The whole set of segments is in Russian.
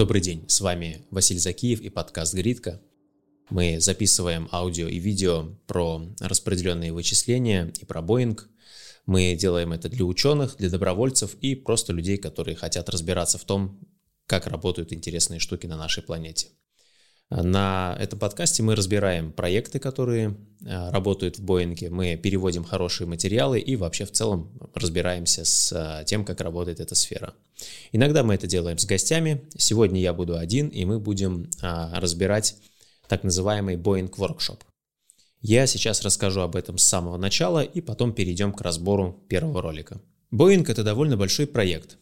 Добрый день, с вами Василий Закиев и подкаст «Гридка». Мы записываем аудио и видео про распределенные вычисления и про Боинг. Мы делаем это для ученых, для добровольцев и просто людей, которые хотят разбираться в том, как работают интересные штуки на нашей планете. На этом подкасте мы разбираем проекты, которые э, работают в Боинге, мы переводим хорошие материалы и вообще в целом разбираемся с э, тем, как работает эта сфера. Иногда мы это делаем с гостями. Сегодня я буду один, и мы будем а, разбирать так называемый Boeing Workshop. Я сейчас расскажу об этом с самого начала и потом перейдем к разбору первого ролика. Boeing — это довольно большой проект,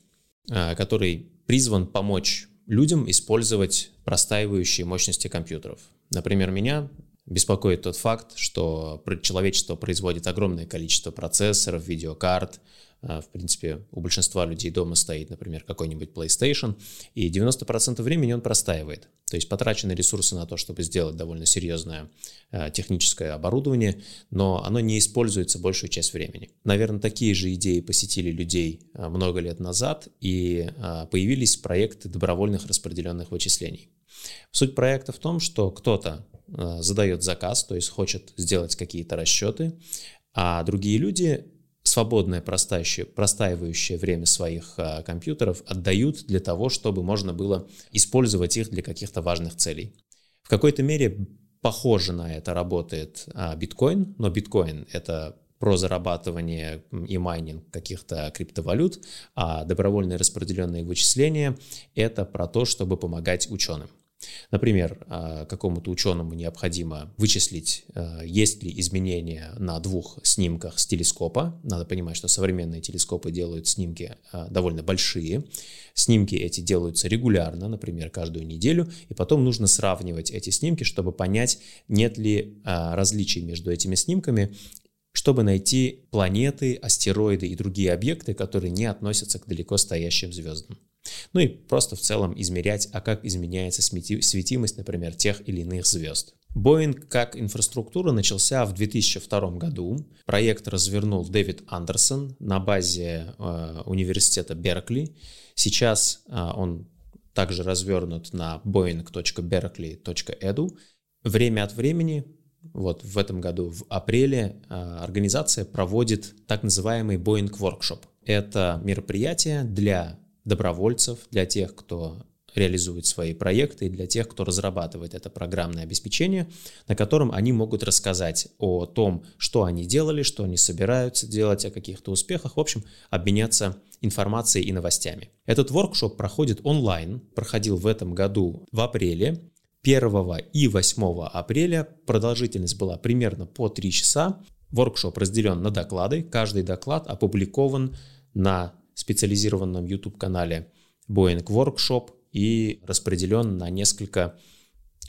а, который призван помочь людям использовать простаивающие мощности компьютеров. Например, меня беспокоит тот факт, что человечество производит огромное количество процессоров, видеокарт, в принципе, у большинства людей дома стоит, например, какой-нибудь PlayStation, и 90% времени он простаивает. То есть потрачены ресурсы на то, чтобы сделать довольно серьезное а, техническое оборудование, но оно не используется большую часть времени. Наверное, такие же идеи посетили людей а, много лет назад, и появились проекты добровольных распределенных вычислений. Суть проекта в том, что кто-то задает заказ, то есть хочет сделать какие-то расчеты, а другие люди свободное простаивающее время своих а, компьютеров отдают для того, чтобы можно было использовать их для каких-то важных целей. В какой-то мере похоже на это работает а, биткоин, но биткоин — это про зарабатывание и майнинг каких-то криптовалют, а добровольные распределенные вычисления — это про то, чтобы помогать ученым. Например, а, какому-то ученому необходимо вычислить, а, есть ли изменения на двух снимках с телескопа. Надо понимать, что современные телескопы делают снимки а, довольно большие. Снимки эти делаются регулярно, например, каждую неделю, и потом нужно сравнивать эти снимки, чтобы понять, нет ли различий между этими снимками чтобы найти планеты, астероиды и другие объекты, которые не относятся к далеко стоящим звездам. Ну и просто в целом измерять, а как изменяется светимость, например, тех или иных звезд. Боинг как инфраструктура начался в 2002 году. Проект развернул Дэвид Андерсон на базе э, университета Беркли. Сейчас э, он также развернут на boeing.berkeley.edu. Время от времени, вот в этом году, в апреле, э, организация проводит так называемый Boeing Workshop. Это мероприятие для добровольцев, для тех, кто реализует свои проекты, и для тех, кто разрабатывает это программное обеспечение, на котором они могут рассказать о том, что они делали, что они собираются делать, о каких-то успехах, в общем, обменяться информацией и новостями. Этот воркшоп проходит онлайн, проходил в этом году в апреле, 1 и 8 апреля продолжительность была примерно по 3 часа. Воркшоп разделен на доклады, каждый доклад опубликован на специализированном YouTube-канале Boeing Workshop и распределен на несколько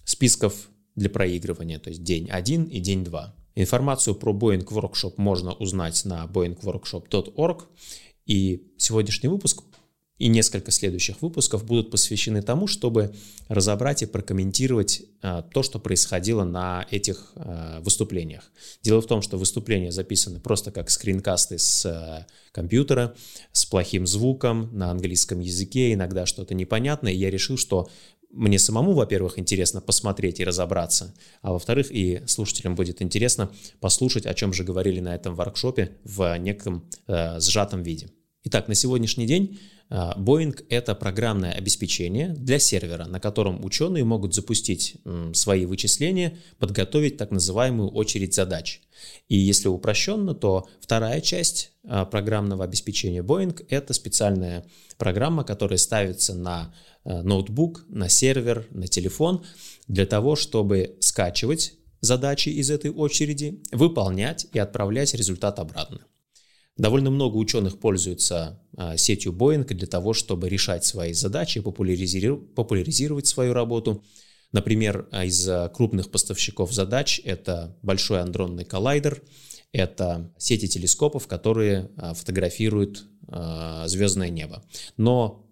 списков для проигрывания, то есть день 1 и день 2. Информацию про Boeing Workshop можно узнать на boeingworkshop.org. И сегодняшний выпуск и несколько следующих выпусков будут посвящены тому, чтобы разобрать и прокомментировать а, то, что происходило на этих а, выступлениях. Дело в том, что выступления записаны просто как скринкасты с а, компьютера, с плохим звуком, на английском языке, иногда что-то непонятное, и я решил, что мне самому, во-первых, интересно посмотреть и разобраться, а во-вторых, и слушателям будет интересно послушать, о чем же говорили на этом воркшопе в неком э, сжатом виде. Итак, на сегодняшний день а, Boeing — это программное обеспечение для сервера, на котором ученые могут запустить свои вычисления, подготовить так называемую очередь задач. И если упрощенно, то вторая часть а, программного обеспечения Boeing — это специальная программа, которая ставится на а, ноутбук, на сервер, на телефон для того, чтобы скачивать задачи из этой очереди, выполнять и отправлять результат обратно. Довольно много ученых пользуются а, сетью Boeing для того, чтобы решать свои задачи, популяризировать, популяризировать свою работу. Например, а, из крупных поставщиков задач это Большой андронный коллайдер, это сети телескопов, которые а, фотографируют звездное небо. Но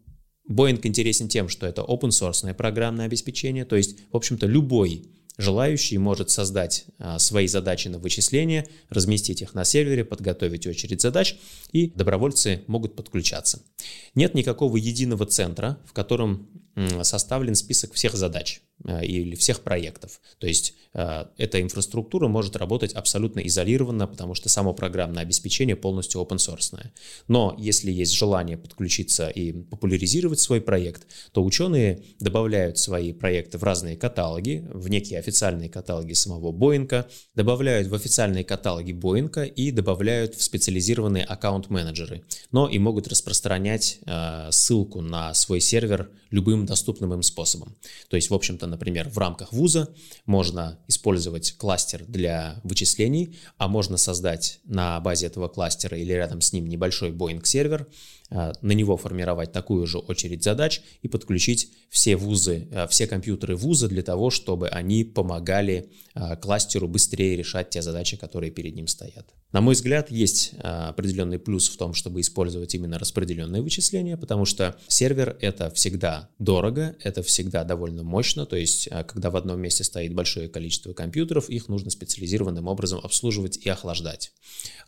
Boeing интересен тем, что это open source программное обеспечение, то есть, в общем-то, любой желающий может создать а, свои задачи на вычисление, разместить их на сервере, подготовить очередь задач, и добровольцы могут подключаться. Нет никакого единого центра, в котором составлен список всех задач. Э, или всех проектов. То есть э, эта инфраструктура может работать абсолютно изолированно, потому что само программное обеспечение полностью open source. Но если есть желание подключиться и популяризировать свой проект, то ученые добавляют свои проекты в разные каталоги, в некие официальные каталоги самого Боинга, добавляют в официальные каталоги Боинга и добавляют в специализированные аккаунт-менеджеры, но и могут распространять э, ссылку на свой сервер любым доступным им способом. То есть, в общем-то, например, в рамках вуза можно использовать кластер для вычислений, а можно создать на базе этого кластера или рядом с ним небольшой Boeing сервер, на него формировать такую же очередь задач и подключить все вузы, а, все компьютеры вуза для того, чтобы они помогали а, кластеру быстрее решать те задачи, которые перед ним стоят. На мой взгляд, есть определенный плюс в том, чтобы использовать именно распределенные вычисления, потому что сервер — это всегда дорого, это всегда довольно мощно, то есть когда в одном месте стоит большое количество компьютеров, их нужно специализированным образом обслуживать и охлаждать.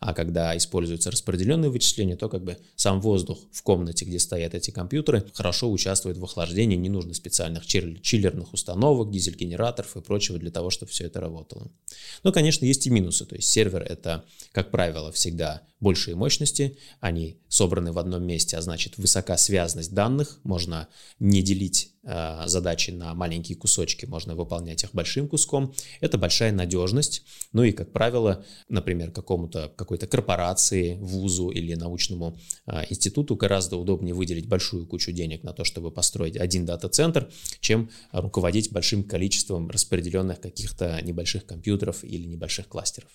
А когда используются распределенные вычисления, то как бы сам воздух воздух в комнате, где стоят эти компьютеры, хорошо участвует в охлаждении, не нужно специальных чиллерных установок, дизель-генераторов и прочего для того, чтобы все это работало. Но, конечно, есть и минусы, то есть сервер это, как правило, всегда большие мощности, они собраны в одном месте, а значит высока связность данных, можно не делить э, задачи на маленькие кусочки, можно выполнять их большим куском. Это большая надежность, ну и, как правило, например, какому-то какой-то корпорации, вузу или научному э, институту гораздо удобнее выделить большую кучу денег на то, чтобы построить один дата-центр, чем руководить большим количеством распределенных каких-то небольших компьютеров или небольших кластеров.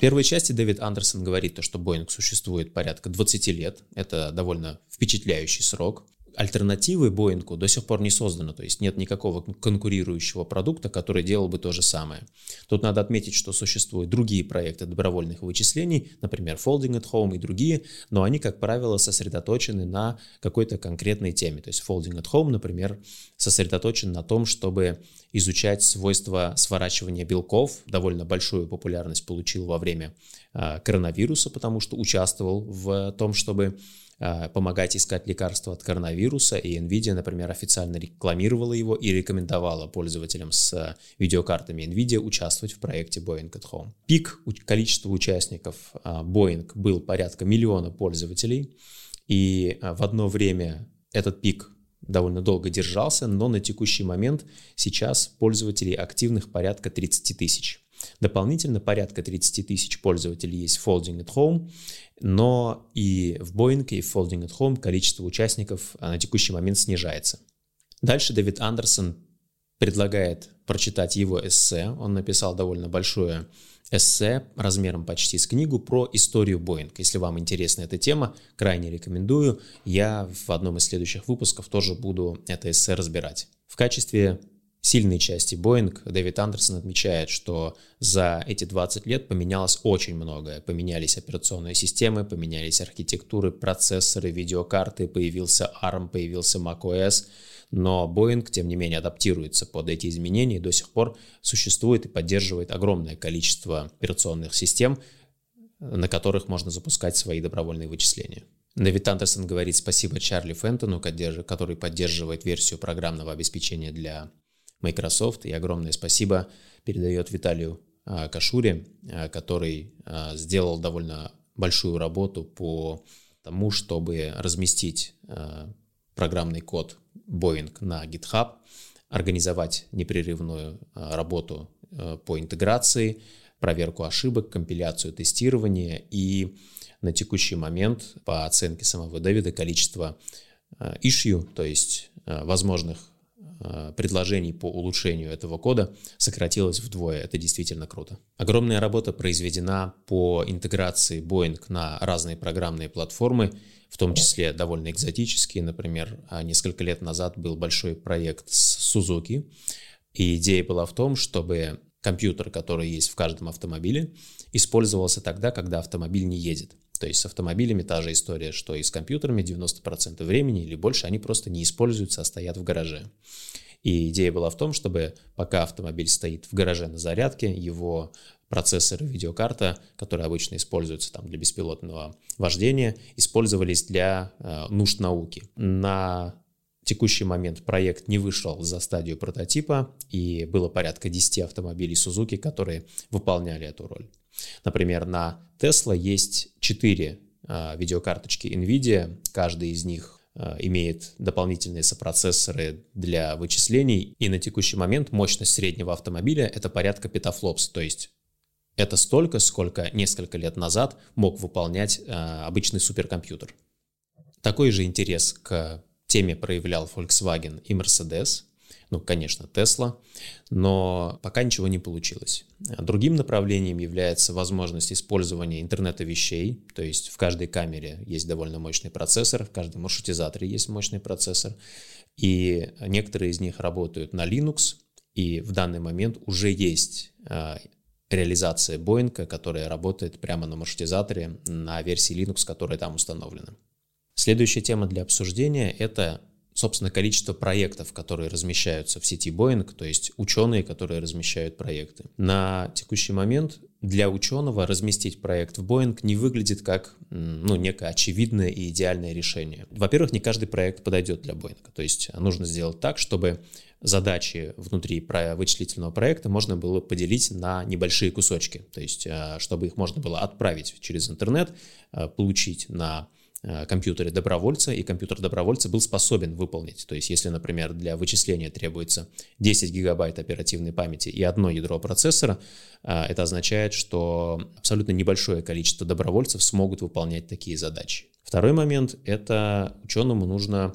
Первой части Дэвид Андерсон говорит, то, что Boeing существует порядка 20 лет. Это довольно впечатляющий срок альтернативы Боингу до сих пор не создано, то есть нет никакого конкурирующего продукта, который делал бы то же самое. Тут надо отметить, что существуют другие проекты добровольных вычислений, например, Folding at Home и другие, но они, как правило, сосредоточены на какой-то конкретной теме. То есть Folding at Home, например, сосредоточен на том, чтобы изучать свойства сворачивания белков. Довольно большую популярность получил во время а, коронавируса, потому что участвовал в том, чтобы помогать искать лекарства от коронавируса, и NVIDIA, например, официально рекламировала его и рекомендовала пользователям с а, видеокартами NVIDIA участвовать в проекте Boeing at Home. Пик количества участников а, Boeing был порядка миллиона пользователей, и в одно время этот пик довольно долго держался, но на текущий момент сейчас пользователей активных порядка 30 тысяч. Дополнительно порядка 30 тысяч пользователей есть в Folding at Home, но и в Boeing, и в Folding at Home количество участников а, на текущий момент снижается. Дальше Дэвид Андерсон предлагает прочитать его эссе. Он написал довольно большое эссе размером почти с книгу про историю Boeing. Если вам интересна эта тема, крайне рекомендую. Я в одном из следующих выпусков тоже буду это эссе разбирать. В качестве сильной части Boeing Дэвид Андерсон отмечает, что за эти 20 лет поменялось очень многое. Поменялись операционные системы, поменялись архитектуры, процессоры, видеокарты, появился ARM, появился macOS, но Boeing, тем не менее, адаптируется под эти изменения и до сих пор существует и поддерживает огромное количество операционных систем, на которых можно запускать свои добровольные вычисления. Дэвид Андерсон говорит спасибо Чарли Фентону, который поддерживает версию программного обеспечения для Microsoft. И огромное спасибо передает Виталию а, Кашуре, а, который а, сделал довольно большую работу по тому, чтобы разместить программный код Boeing на GitHub, организовать непрерывную работу по интеграции, проверку ошибок, компиляцию, тестирование и на текущий момент, по оценке самого Дэвида, количество issue, то есть возможных предложений по улучшению этого кода сократилось вдвое. Это действительно круто. Огромная работа произведена по интеграции Boeing на разные программные платформы, в том числе довольно экзотические. Например, а, несколько лет назад был большой проект с Suzuki, и идея была в том, чтобы компьютер, который есть в каждом автомобиле, использовался тогда, когда автомобиль не едет. То есть с автомобилями та же история, что и с компьютерами 90% времени или больше они просто не используются, а стоят в гараже. И идея была в том, чтобы пока автомобиль стоит в гараже на зарядке, его процессор и видеокарта, которые обычно используются там для беспилотного вождения, использовались для э, нужд науки. На текущий момент проект не вышел за стадию прототипа, и было порядка 10 автомобилей Suzuki, которые выполняли эту роль. Например, на Tesla есть 4 э, видеокарточки NVIDIA, каждый из них Э, имеет дополнительные сопроцессоры для вычислений, и на текущий момент мощность среднего автомобиля это порядка петафлопс, то есть это столько, сколько несколько лет назад мог выполнять э, обычный суперкомпьютер. Такой же интерес к теме проявлял Volkswagen и Mercedes. Ну, конечно, Tesla, но пока ничего не получилось. Другим направлением является возможность использования интернета вещей, то есть в каждой камере есть довольно мощный процессор, в каждом маршрутизаторе есть мощный процессор, и некоторые из них работают на Linux, и в данный момент уже есть а, реализация Boeing, которая работает прямо на маршрутизаторе на версии Linux, которая там установлена. Следующая тема для обсуждения – это собственно, количество проектов, которые размещаются в сети Boeing, то есть ученые, которые размещают проекты. На текущий момент для ученого разместить проект в Boeing не выглядит как ну, некое очевидное и идеальное решение. Во-первых, не каждый проект подойдет для Boeing. То есть нужно сделать так, чтобы задачи внутри вычислительного проекта можно было поделить на небольшие кусочки. То есть а, чтобы их можно было отправить через интернет, а, получить на Э, компьютере добровольца, и компьютер добровольца был способен выполнить. То есть, если, например, для вычисления требуется 10 гигабайт оперативной памяти и одно ядро процессора, э, это означает, что абсолютно небольшое количество добровольцев смогут выполнять такие задачи. Второй момент – это ученому нужно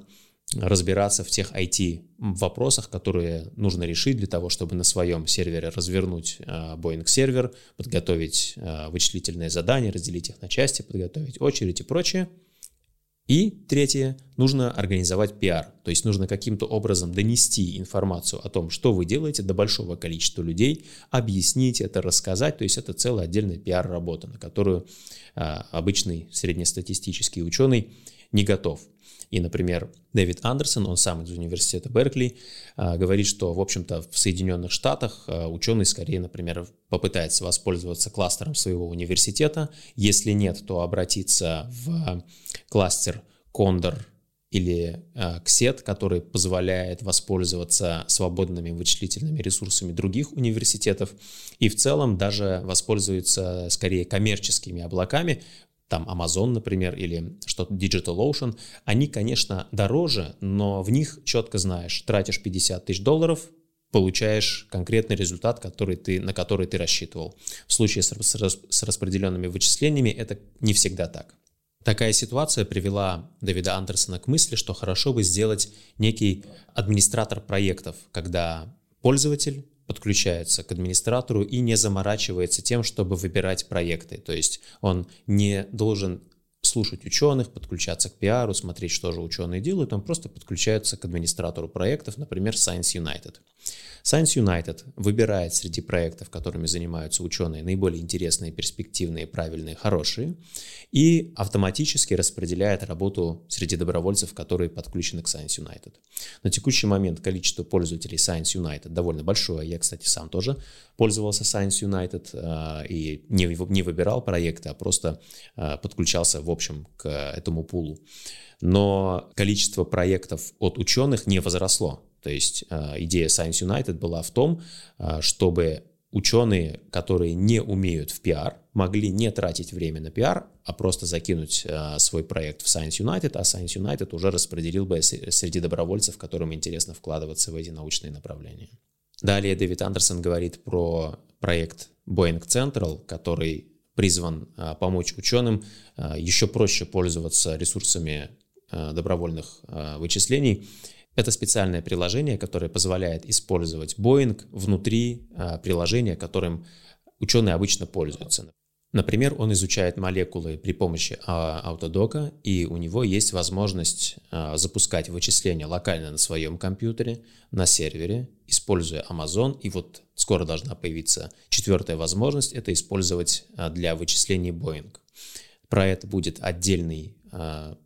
разбираться в тех IT-вопросах, которые нужно решить для того, чтобы на своем сервере развернуть э, Boeing сервер, подготовить вычислительные задания, разделить их на части, подготовить очередь и прочее – и третье, нужно организовать пиар, то есть нужно каким-то образом донести информацию о том, что вы делаете до большого количества людей, объяснить это, рассказать, то есть это целая отдельная пиар-работа, на которую а, обычный среднестатистический ученый не готов. И, например, Дэвид Андерсон, он сам из университета Беркли, а, говорит, что, в общем-то, в Соединенных Штатах а, ученый скорее, например, попытается воспользоваться кластером своего университета. Если нет, то обратиться в кластер Кондор или э, КСЕТ, который позволяет воспользоваться свободными вычислительными ресурсами других университетов и в целом даже воспользуется скорее коммерческими облаками, там Amazon, например, или что-то DigitalOcean, они, конечно, дороже, но в них четко знаешь, тратишь 50 тысяч долларов, получаешь конкретный результат, который ты, на который ты рассчитывал. В случае с, с, с распределенными вычислениями это не всегда так. Такая ситуация привела Дэвида Андерсона к мысли, что хорошо бы сделать некий администратор проектов, когда пользователь подключается к администратору и не заморачивается тем, чтобы выбирать проекты. То есть он не должен слушать ученых, подключаться к пиару, смотреть, что же ученые делают, он просто подключается к администратору проектов, например, Science United. Science United выбирает среди проектов, которыми занимаются ученые, наиболее интересные, перспективные, правильные, хорошие, и автоматически распределяет работу среди добровольцев, которые подключены к Science United. На текущий момент количество пользователей Science United довольно большое. Я, кстати, сам тоже пользовался Science United э, и не, не выбирал проекты, а просто э, подключался, в общем, к этому пулу. Но количество проектов от ученых не возросло. То есть э, идея Science United была в том, э, чтобы ученые, которые не умеют в пиар, могли не тратить время на пиар, а просто закинуть э, свой проект в Science United, а Science United уже распределил бы среди добровольцев, которым интересно вкладываться в эти научные направления. Далее Дэвид Андерсон говорит про проект Boeing Central, который призван помочь ученым еще проще пользоваться ресурсами добровольных вычислений это специальное приложение, которое позволяет использовать Boeing внутри приложения, которым ученые обычно пользуются. Например, он изучает молекулы при помощи а, Autodoc, и у него есть возможность а, запускать вычисления локально на своем компьютере, на сервере, используя Amazon. И вот скоро должна появиться четвертая возможность – это использовать для вычислений Boeing. Про это будет отдельный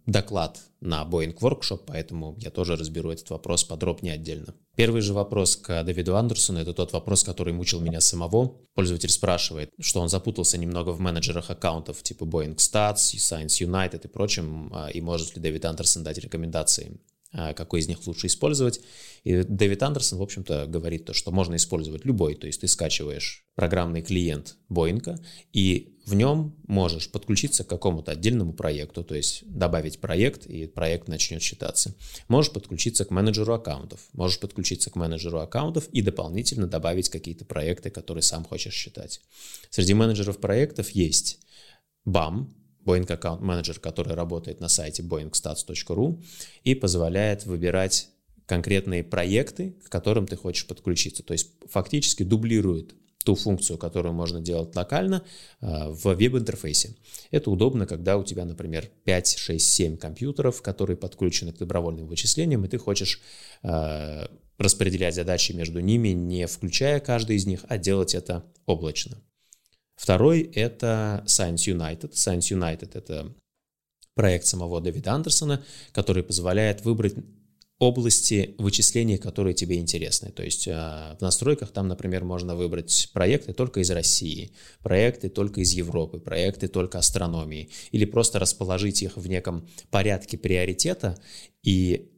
доклад на Boeing Workshop, поэтому я тоже разберу этот вопрос подробнее отдельно. Первый же вопрос к Давиду Андерсону – это тот вопрос, который мучил меня самого. Пользователь спрашивает, что он запутался немного в менеджерах аккаунтов типа Boeing Stats, Science United и прочим, а, и может ли Дэвид Андерсон дать рекомендации какой из них лучше использовать. И Дэвид Андерсон, в общем-то, говорит то, что можно использовать любой. То есть ты скачиваешь программный клиент Боинга, и в нем можешь подключиться к какому-то отдельному проекту, то есть добавить проект, и проект начнет считаться. Можешь подключиться к менеджеру аккаунтов, можешь подключиться к менеджеру аккаунтов и дополнительно добавить какие-то проекты, которые сам хочешь считать. Среди менеджеров проектов есть BAM, Boeing Account Manager, который работает на сайте boengstats.ru и позволяет выбирать конкретные проекты, к которым ты хочешь подключиться. То есть фактически дублирует ту функцию, которую можно делать локально э, в веб-интерфейсе. Это удобно, когда у тебя, например, 5, 6, 7 компьютеров, которые подключены к добровольным вычислениям, и ты хочешь э, распределять задачи между ними, не включая каждый из них, а делать это облачно. Второй — это Science United. Science United — это проект самого Дэвида Андерсона, который позволяет выбрать области вычисления, которые тебе интересны. То есть а, в настройках там, например, можно выбрать проекты только из России, проекты только из Европы, проекты только астрономии, или просто расположить их в неком порядке приоритета и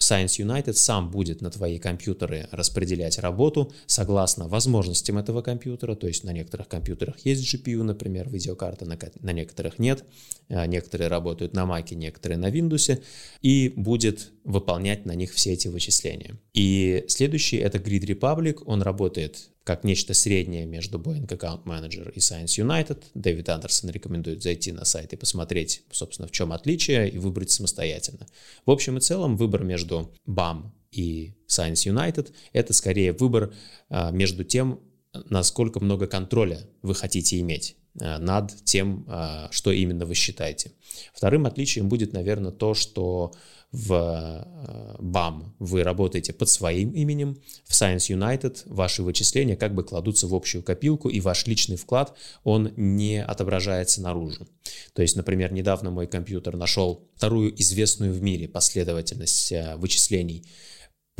Science United сам будет на твои компьютеры распределять работу согласно возможностям этого компьютера, то есть на некоторых компьютерах есть GPU, например, видеокарта, на, на некоторых нет, а, некоторые работают на Mac, некоторые на Windows, и будет выполнять на них все эти вычисления. И следующий это Grid Republic, он работает как нечто среднее между Boeing Account Manager и Science United. Дэвид Андерсон рекомендует зайти на сайт и посмотреть, собственно, в чем отличие и выбрать самостоятельно. В общем и целом выбор между BAM и Science United – это скорее выбор а, между тем, насколько много контроля вы хотите иметь над тем, а, что именно вы считаете. Вторым отличием будет, наверное, то, что в э, вы работаете под своим именем, в Science United ваши вычисления как бы кладутся в общую копилку, и ваш личный вклад, он не отображается наружу. То есть, например, недавно мой компьютер нашел вторую известную в мире последовательность э, вычислений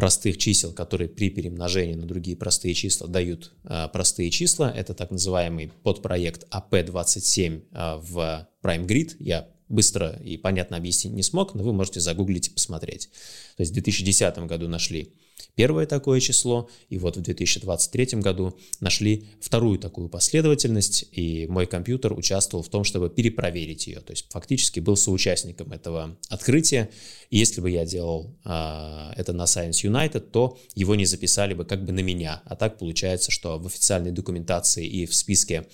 простых чисел, которые при перемножении на другие простые числа дают э, простые числа. Это так называемый подпроект AP27 э, в PrimeGrid. Я быстро и понятно объяснить не смог, но вы можете загуглить и посмотреть. То есть в 2010 году нашли первое такое число, и вот в 2023 году нашли вторую такую последовательность, и мой компьютер участвовал в том, чтобы перепроверить ее. То есть фактически был соучастником этого открытия. И если бы я делал э, это на Science United, то его не записали бы как бы на меня. А так получается, что в официальной документации и в списке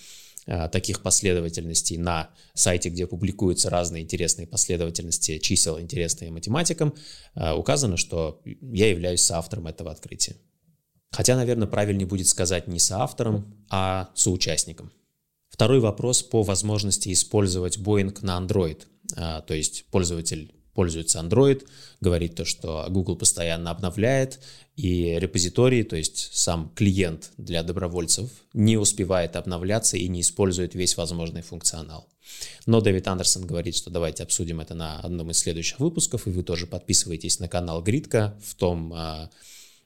таких последовательностей на сайте, где публикуются разные интересные последовательности чисел, интересные математикам, э, указано, что я являюсь соавтором этого открытия. Хотя, наверное, правильнее будет сказать не соавтором, а соучастником. Второй вопрос по возможности использовать Boeing на Android. Э, то есть пользователь пользуется Android, говорит то, что Google постоянно обновляет, и репозиторий, то есть сам клиент для добровольцев, не успевает обновляться и не использует весь возможный функционал. Но Дэвид Андерсон говорит, что давайте обсудим это на одном из следующих выпусков, и вы тоже подписывайтесь на канал Гридка в том, а,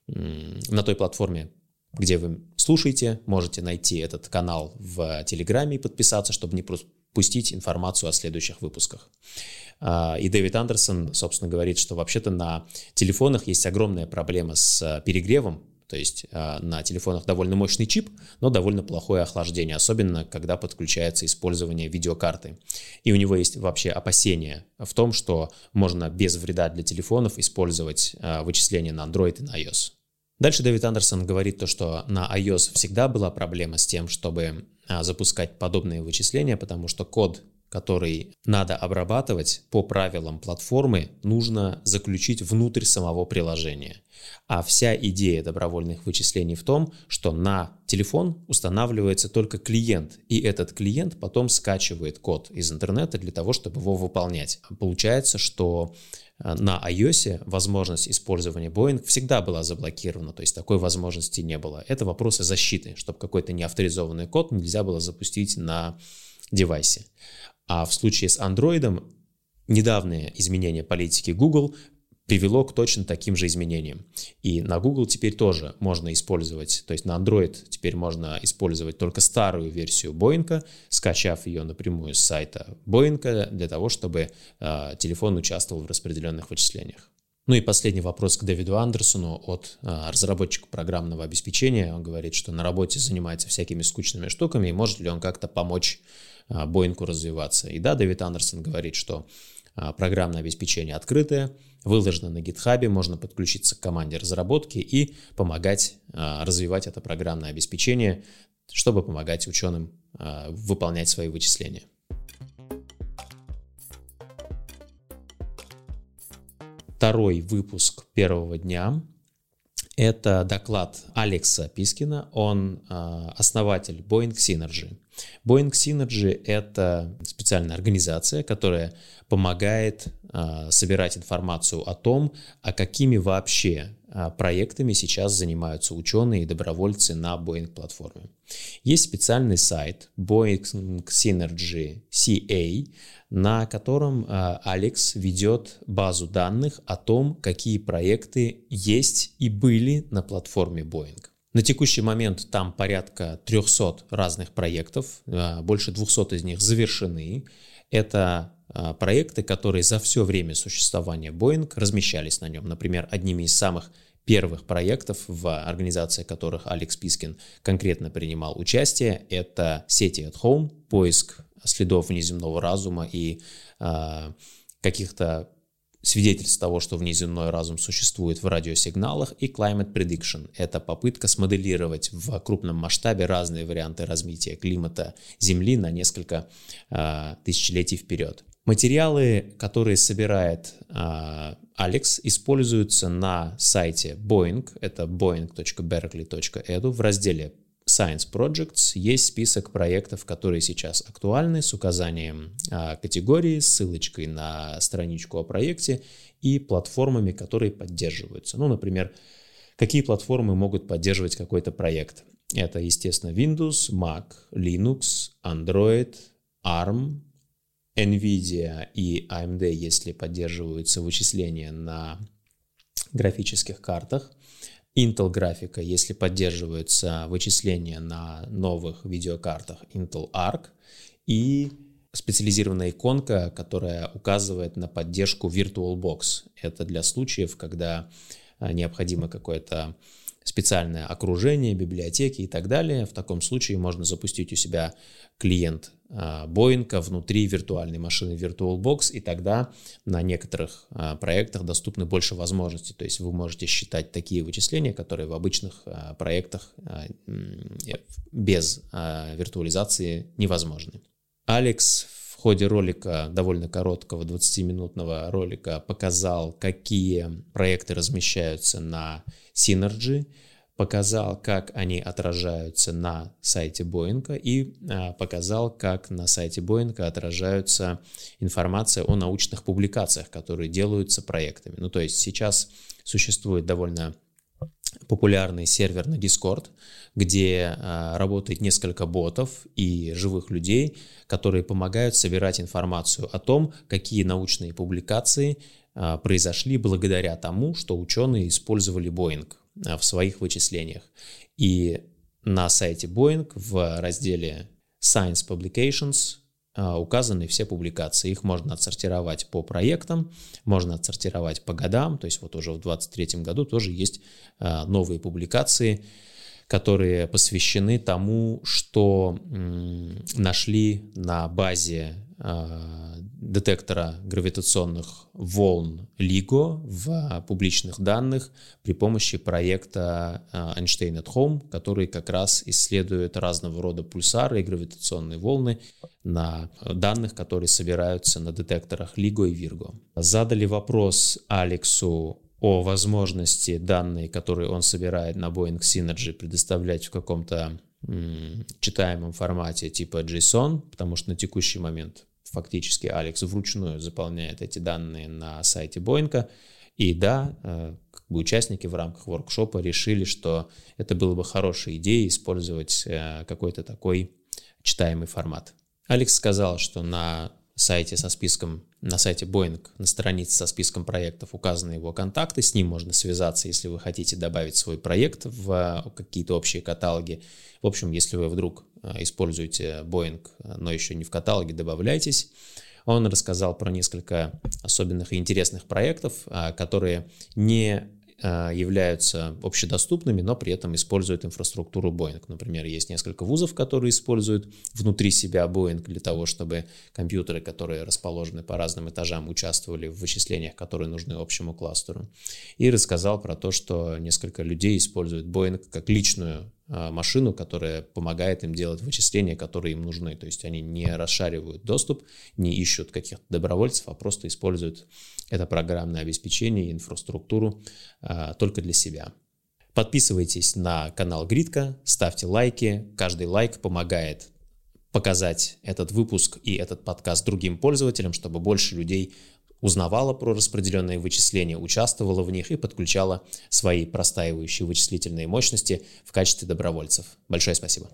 на той платформе, где вы слушаете, можете найти этот канал в Телеграме и подписаться, чтобы не пропустить информацию о следующих выпусках. А, и Дэвид Андерсон, собственно, говорит, что вообще-то на телефонах есть огромная проблема с а, перегревом, то есть а, на телефонах довольно мощный чип, но довольно плохое охлаждение, особенно когда подключается использование видеокарты. И у него есть вообще опасения в том, что можно без вреда для телефонов использовать вычисления на Android и на iOS. Дальше Дэвид Андерсон говорит то, что на iOS всегда была проблема с тем, чтобы запускать подобные вычисления, потому что код который надо обрабатывать по правилам платформы, нужно заключить внутрь самого приложения. А вся идея добровольных вычислений в том, что на телефон устанавливается только клиент, и этот клиент потом скачивает код из интернета для того, чтобы его выполнять. Получается, что э, на iOS возможность использования Boeing всегда была заблокирована, то есть такой возможности не было. Это вопросы защиты, чтобы какой-то неавторизованный код нельзя было запустить на девайсе. А в случае с Android недавнее изменение политики Google привело к точно таким же изменениям. И на Google теперь тоже можно использовать, то есть на Android теперь можно использовать только старую версию Boeing, скачав ее напрямую с сайта Boeing для того, чтобы э, телефон участвовал в распределенных вычислениях. Ну и последний вопрос к Дэвиду Андерсону от э, разработчика программного обеспечения. Он говорит, что на работе занимается всякими скучными штуками, и может ли он как-то помочь э, Боингу развиваться. И да, Дэвид Андерсон говорит, что э, программное обеспечение открытое, выложено на гитхабе, можно подключиться к команде разработки и помогать а, развивать это программное обеспечение, чтобы помогать ученым а, выполнять свои вычисления. Второй выпуск первого дня – это доклад Алекса Пискина, он а, основатель Boeing Synergy. Boeing Synergy — это специальная организация, которая помогает а, собирать информацию о том, а какими вообще а, проектами сейчас занимаются ученые и добровольцы на Boeing платформе. Есть специальный сайт Boeing Synergy CA, на котором а, Алекс ведет базу данных о том, какие проекты есть и были на платформе Boeing. На текущий момент там порядка 300 разных проектов, а, больше 200 из них завершены. Это а, проекты, которые за все время существования Boeing размещались на нем. Например, одними из самых первых проектов, в организации которых Алекс Пискин конкретно принимал участие, это сети at Home, поиск следов внеземного разума и э, каких-то свидетельств того, что внеземной разум существует в радиосигналах, и Climate Prediction. Это попытка смоделировать в крупном масштабе разные варианты развития климата Земли на несколько э, тысячелетий вперед. Материалы, которые собирает э, Алекс, используются на сайте Boeing, это boeing.berkeley.edu в разделе Science Projects есть список проектов, которые сейчас актуальны, с указанием а, категории, ссылочкой на страничку о проекте и платформами, которые поддерживаются. Ну, например, какие платформы могут поддерживать какой-то проект. Это, естественно, Windows, Mac, Linux, Android, ARM, NVIDIA и AMD, если поддерживаются вычисления на графических картах. Intel графика, если поддерживаются вычисления на новых видеокартах Intel Arc, и специализированная иконка, которая указывает на поддержку VirtualBox. Это для случаев, когда а, необходимо какое-то специальное окружение, библиотеки и так далее. В таком случае можно запустить у себя клиент Boeing а, внутри виртуальной машины VirtualBox, и тогда на некоторых а, проектах доступны больше возможностей. То есть вы можете считать такие вычисления, которые в обычных а, проектах без виртуализации невозможны. Алекс ходе ролика, довольно короткого 20-минутного ролика, показал, какие проекты размещаются на Synergy, показал, как они отражаются на сайте Боинга и а, показал, как на сайте Боинга отражаются информация о научных публикациях, которые делаются проектами. Ну, то есть сейчас существует довольно популярный сервер на Discord, где а, работает несколько ботов и живых людей, которые помогают собирать информацию о том, какие научные публикации а, произошли благодаря тому, что ученые использовали Boeing а, в своих вычислениях. И на сайте Boeing в разделе Science Publications указаны все публикации. Их можно отсортировать по проектам, можно отсортировать по годам. То есть вот уже в 2023 году тоже есть а, новые публикации, которые посвящены тому, что нашли на базе детектора гравитационных волн LIGO в публичных данных при помощи проекта э, Einstein at Home, который как раз исследует разного рода пульсары и гравитационные волны на данных, которые собираются на детекторах LIGO и Virgo. Задали вопрос Алексу о возможности данные, которые он собирает на Boeing Synergy, предоставлять в каком-то читаемом формате типа JSON, потому что на текущий момент фактически Алекс вручную заполняет эти данные на сайте Боинга. И да, э, как бы участники в рамках воркшопа решили, что это было бы хорошей идеей использовать э, какой-то такой читаемый формат. Алекс сказал, что на сайте со списком, на сайте Boeing, на странице со списком проектов указаны его контакты, с ним можно связаться, если вы хотите добавить свой проект в какие-то общие каталоги. В общем, если вы вдруг используете Boeing, но еще не в каталоге, добавляйтесь. Он рассказал про несколько особенных и интересных проектов, которые не а, являются общедоступными, но при этом используют инфраструктуру Boeing. Например, есть несколько вузов, которые используют внутри себя Boeing для того, чтобы компьютеры, которые расположены по разным этажам, участвовали в вычислениях, которые нужны общему кластеру. И рассказал про то, что несколько людей используют Boeing как личную машину, которая помогает им делать вычисления, которые им нужны. То есть они не расшаривают доступ, не ищут каких-то добровольцев, а просто используют это программное обеспечение, инфраструктуру а, только для себя. Подписывайтесь на канал Гридка, ставьте лайки. Каждый лайк помогает показать этот выпуск и этот подкаст другим пользователям, чтобы больше людей узнавала про распределенные вычисления, участвовала в них и подключала свои простаивающие вычислительные мощности в качестве добровольцев. Большое спасибо.